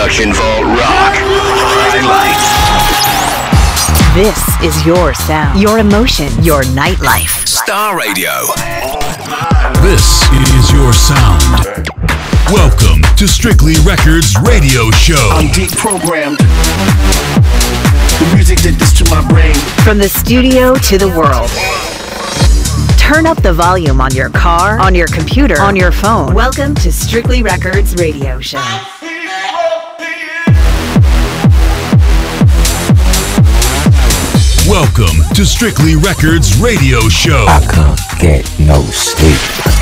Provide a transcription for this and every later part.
production for rock highlights. This is your sound, your emotion, your nightlife. Star Radio. This is your sound. Welcome to Strictly Records Radio Show. I'm deprogrammed. The music did this to my brain. From the studio to the world. Turn up the volume on your car, on your computer, on your phone. Welcome to Strictly Records Radio Show. Welcome to Strictly Records Radio Show. I can't get no sleep.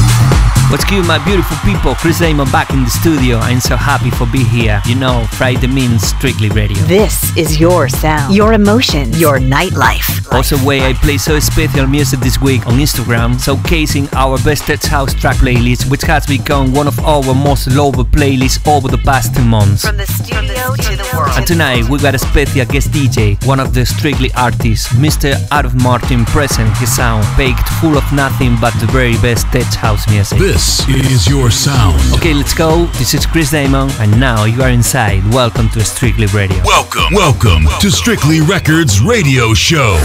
What's good, my beautiful people? Chris Damon back in the studio. I'm so happy for be here. You know, Friday means strictly radio. This is your sound, your emotion, your nightlife. Also, way I play so special music this week on Instagram, showcasing our best tech house track playlist, which has become one of our most loved playlists over the past two months. From the studio to the world. And tonight we got a special guest DJ, one of the Strictly artists, Mr. Adam Martin, present his sound, baked full of nothing but the very best tech house music. This this is your sound. Okay, let's go. This is Chris Damon, and now you are inside. Welcome to Strictly Radio. Welcome, welcome to Strictly Records Radio Show.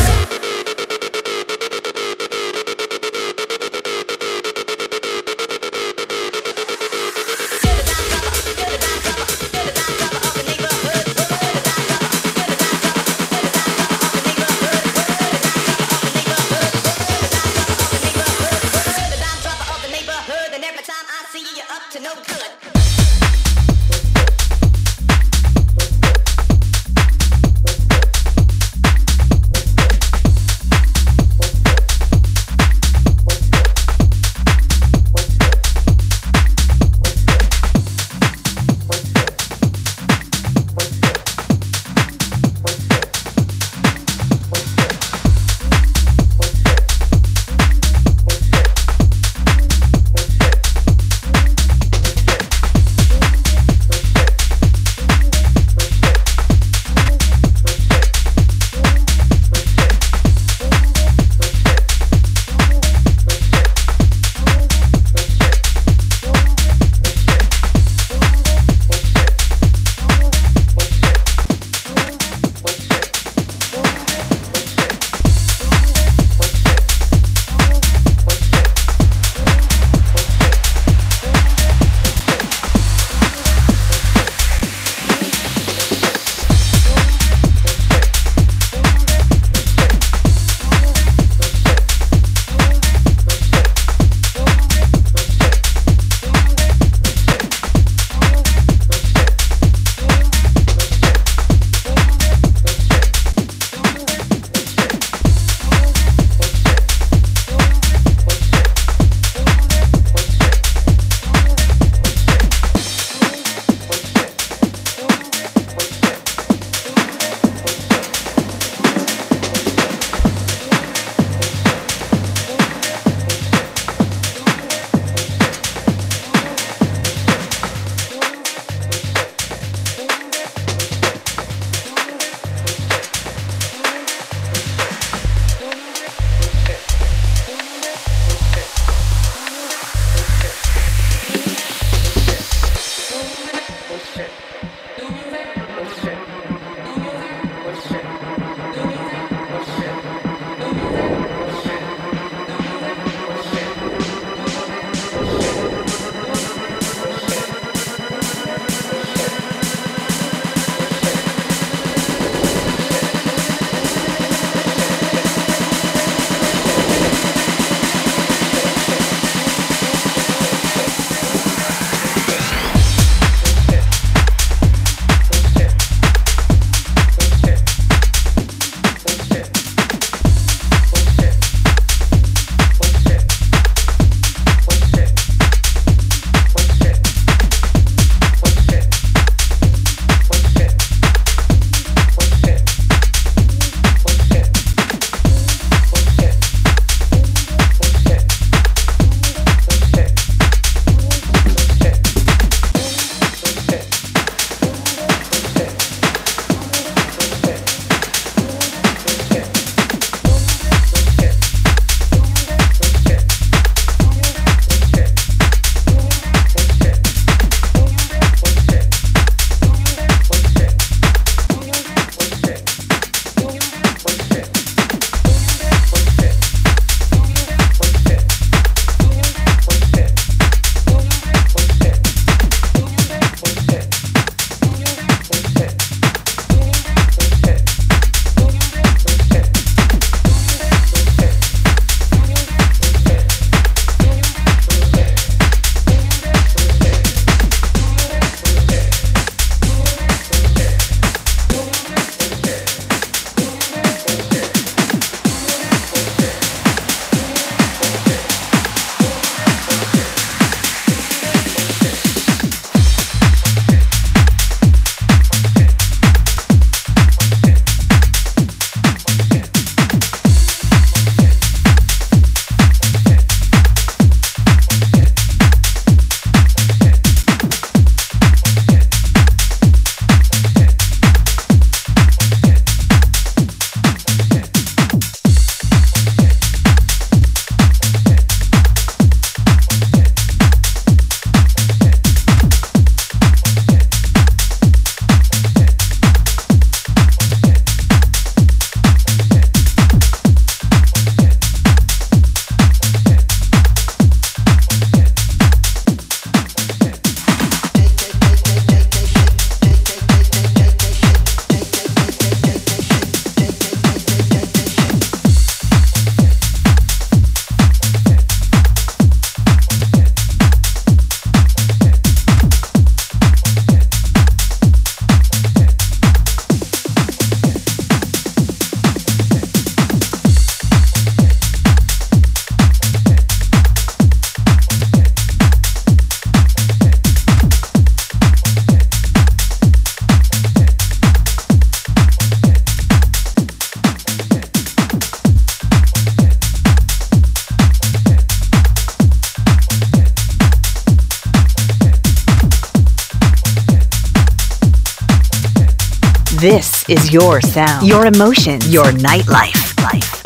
Your sound, your emotion, your nightlife. Life.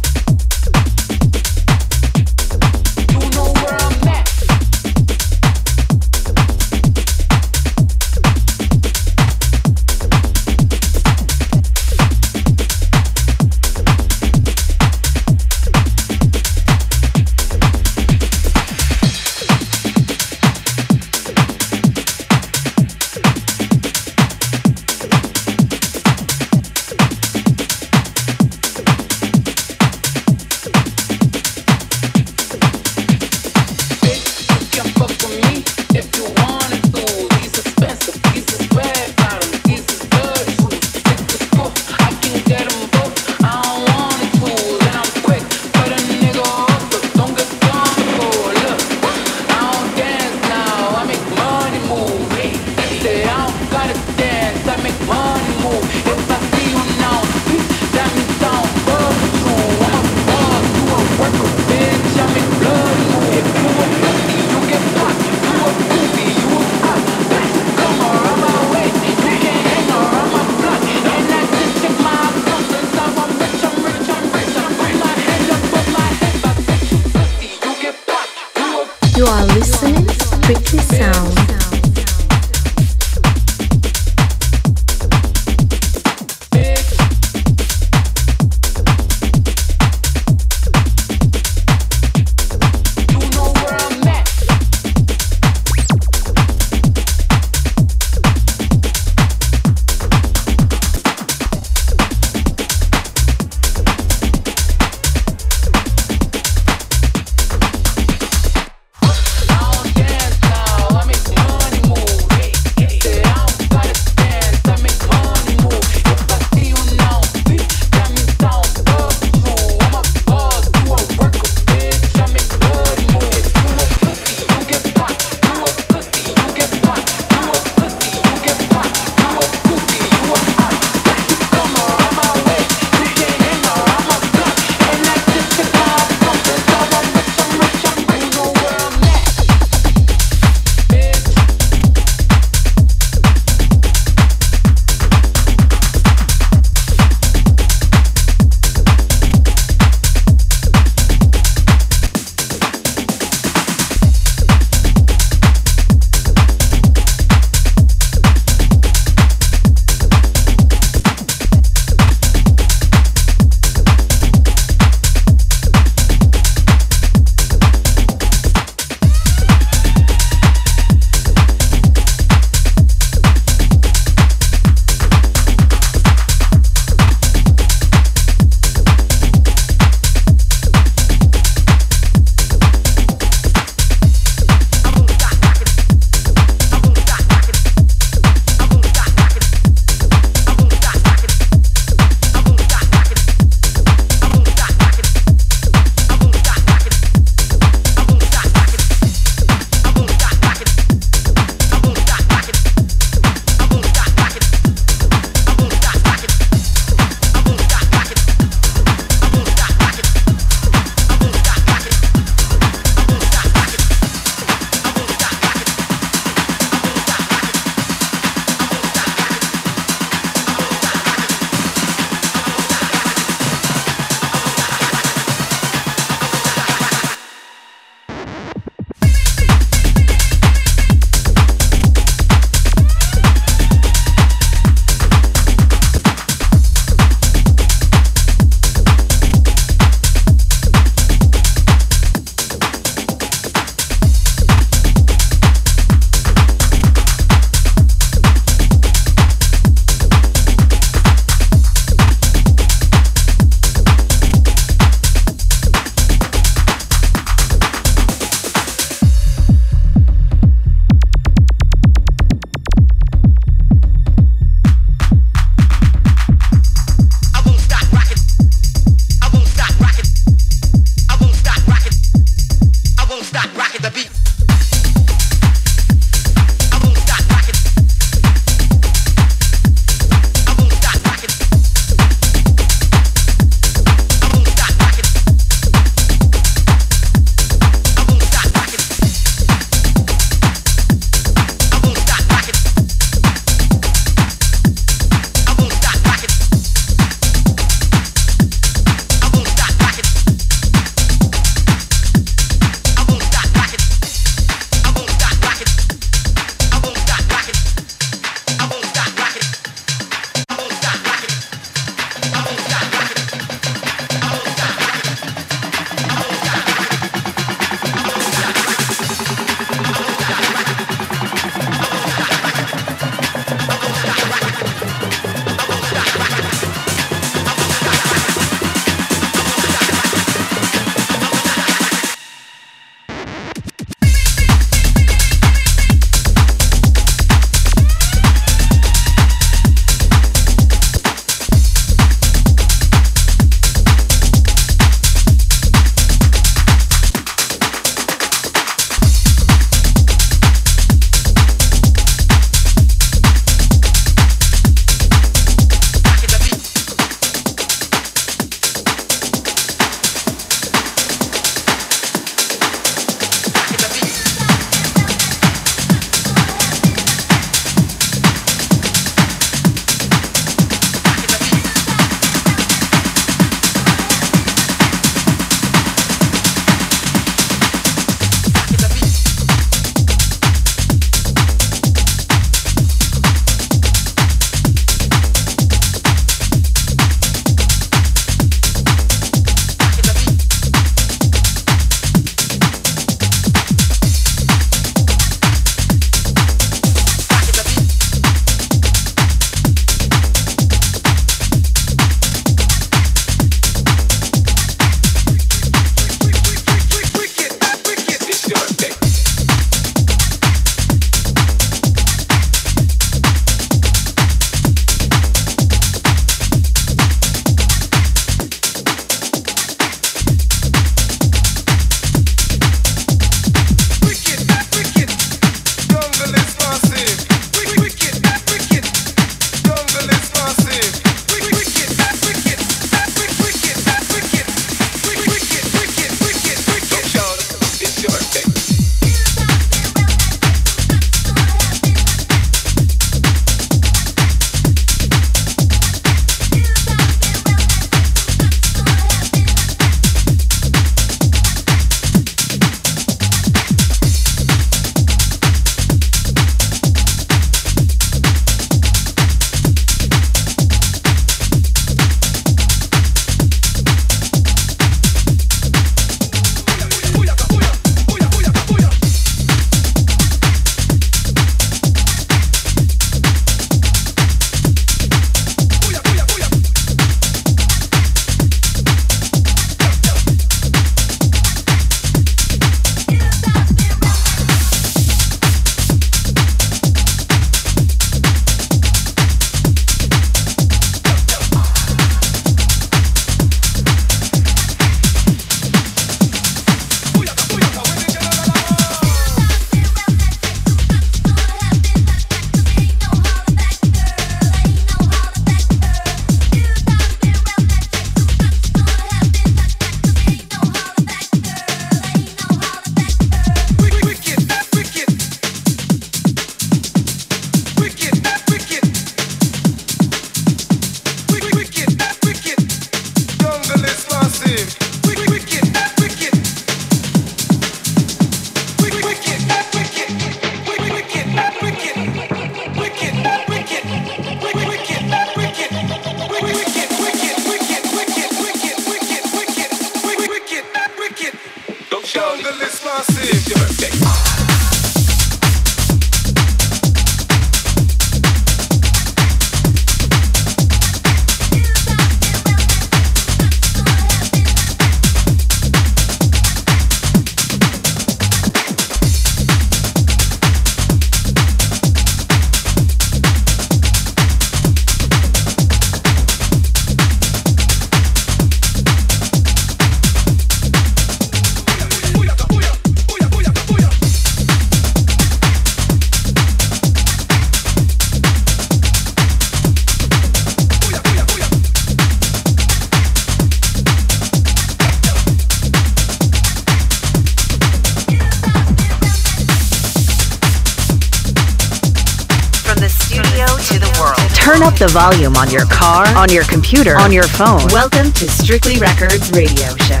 The volume on your car, on your computer, on your phone. Welcome to Strictly Records Radio Show.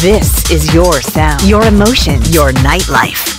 This is your sound, your emotion, your nightlife.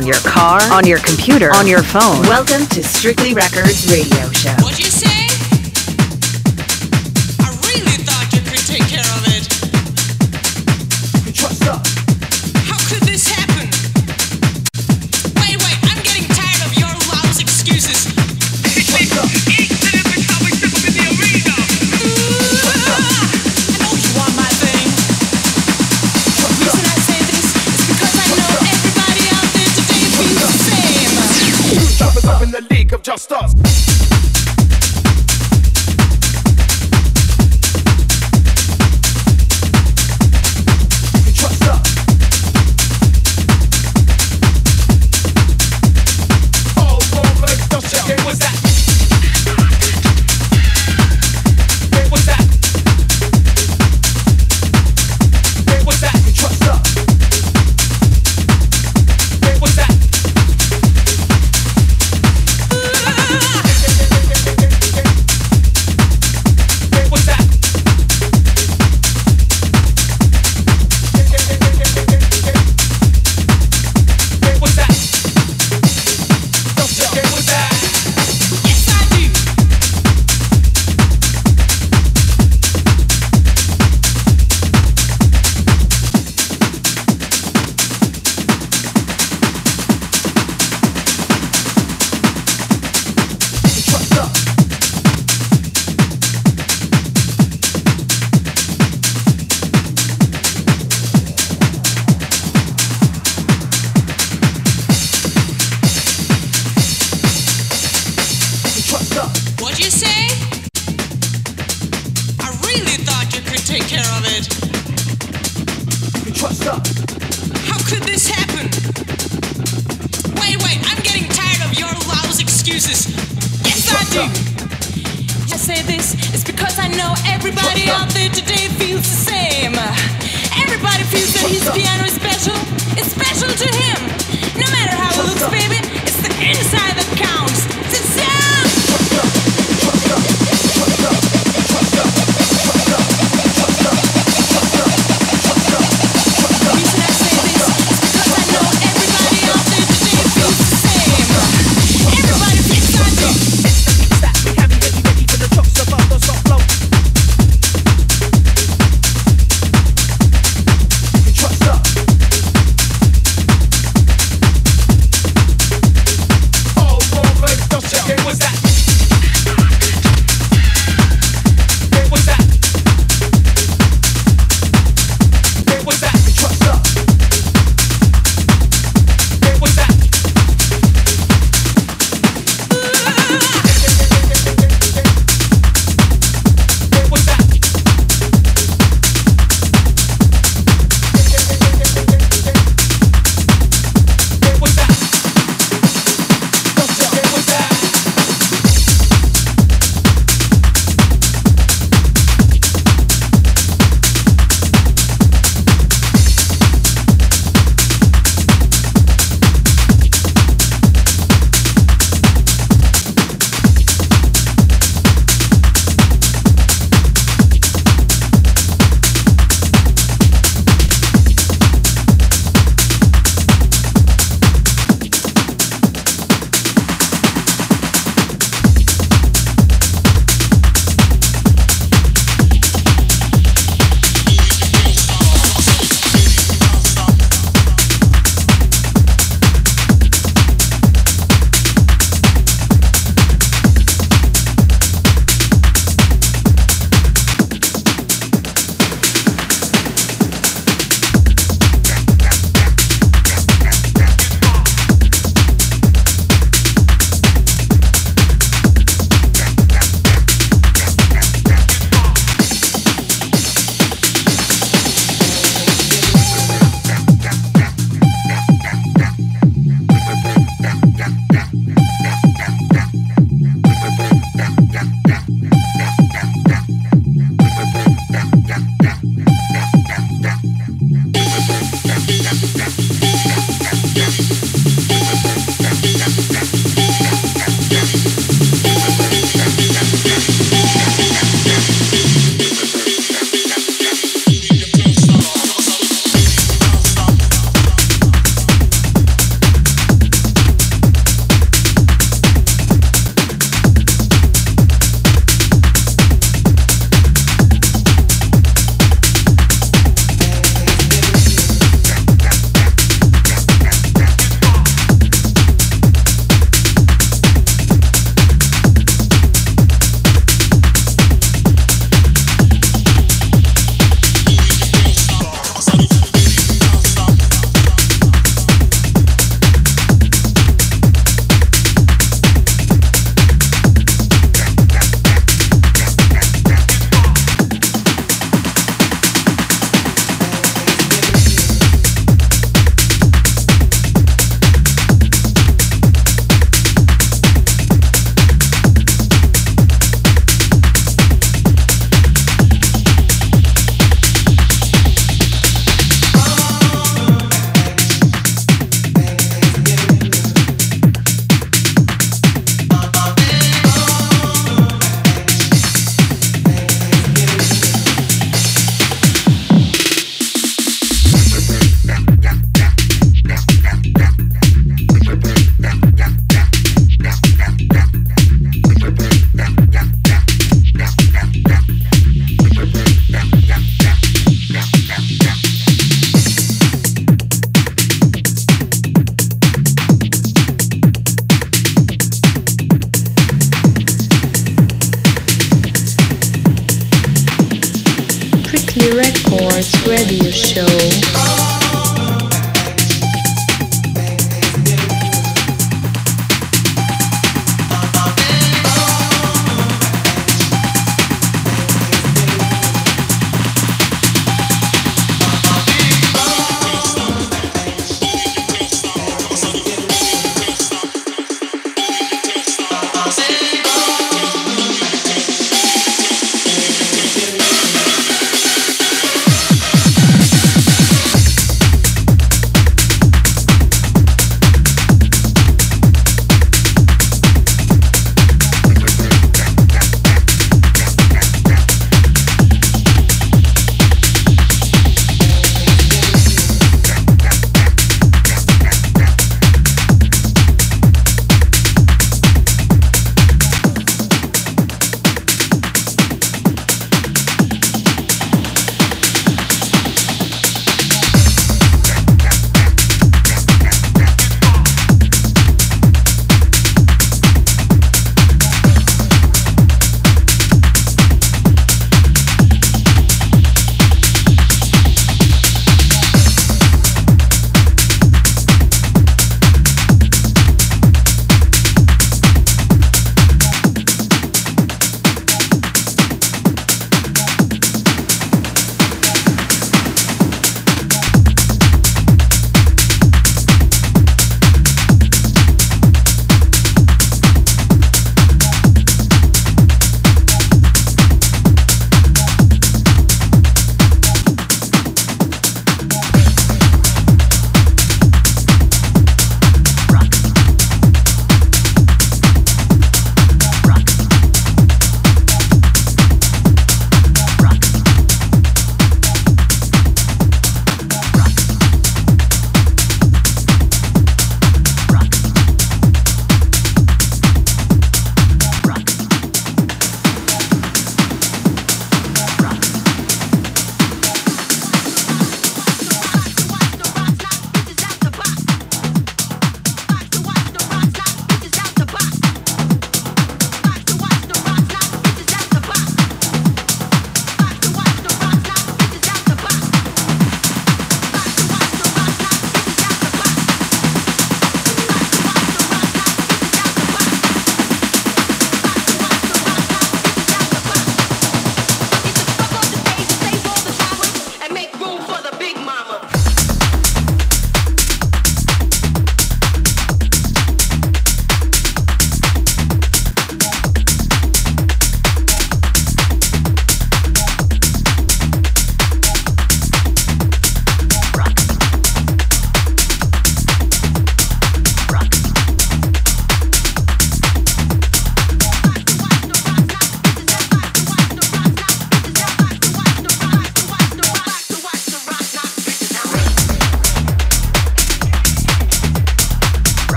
on your car, on your computer, on your phone. Welcome to Strictly Records Radio. Everybody out there today feels the same. Everybody feels that his piano is special. It's special to him. No matter how it looks, baby, it's the inside.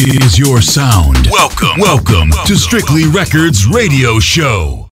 Is your sound. Welcome. Welcome to Strictly Records Radio Show.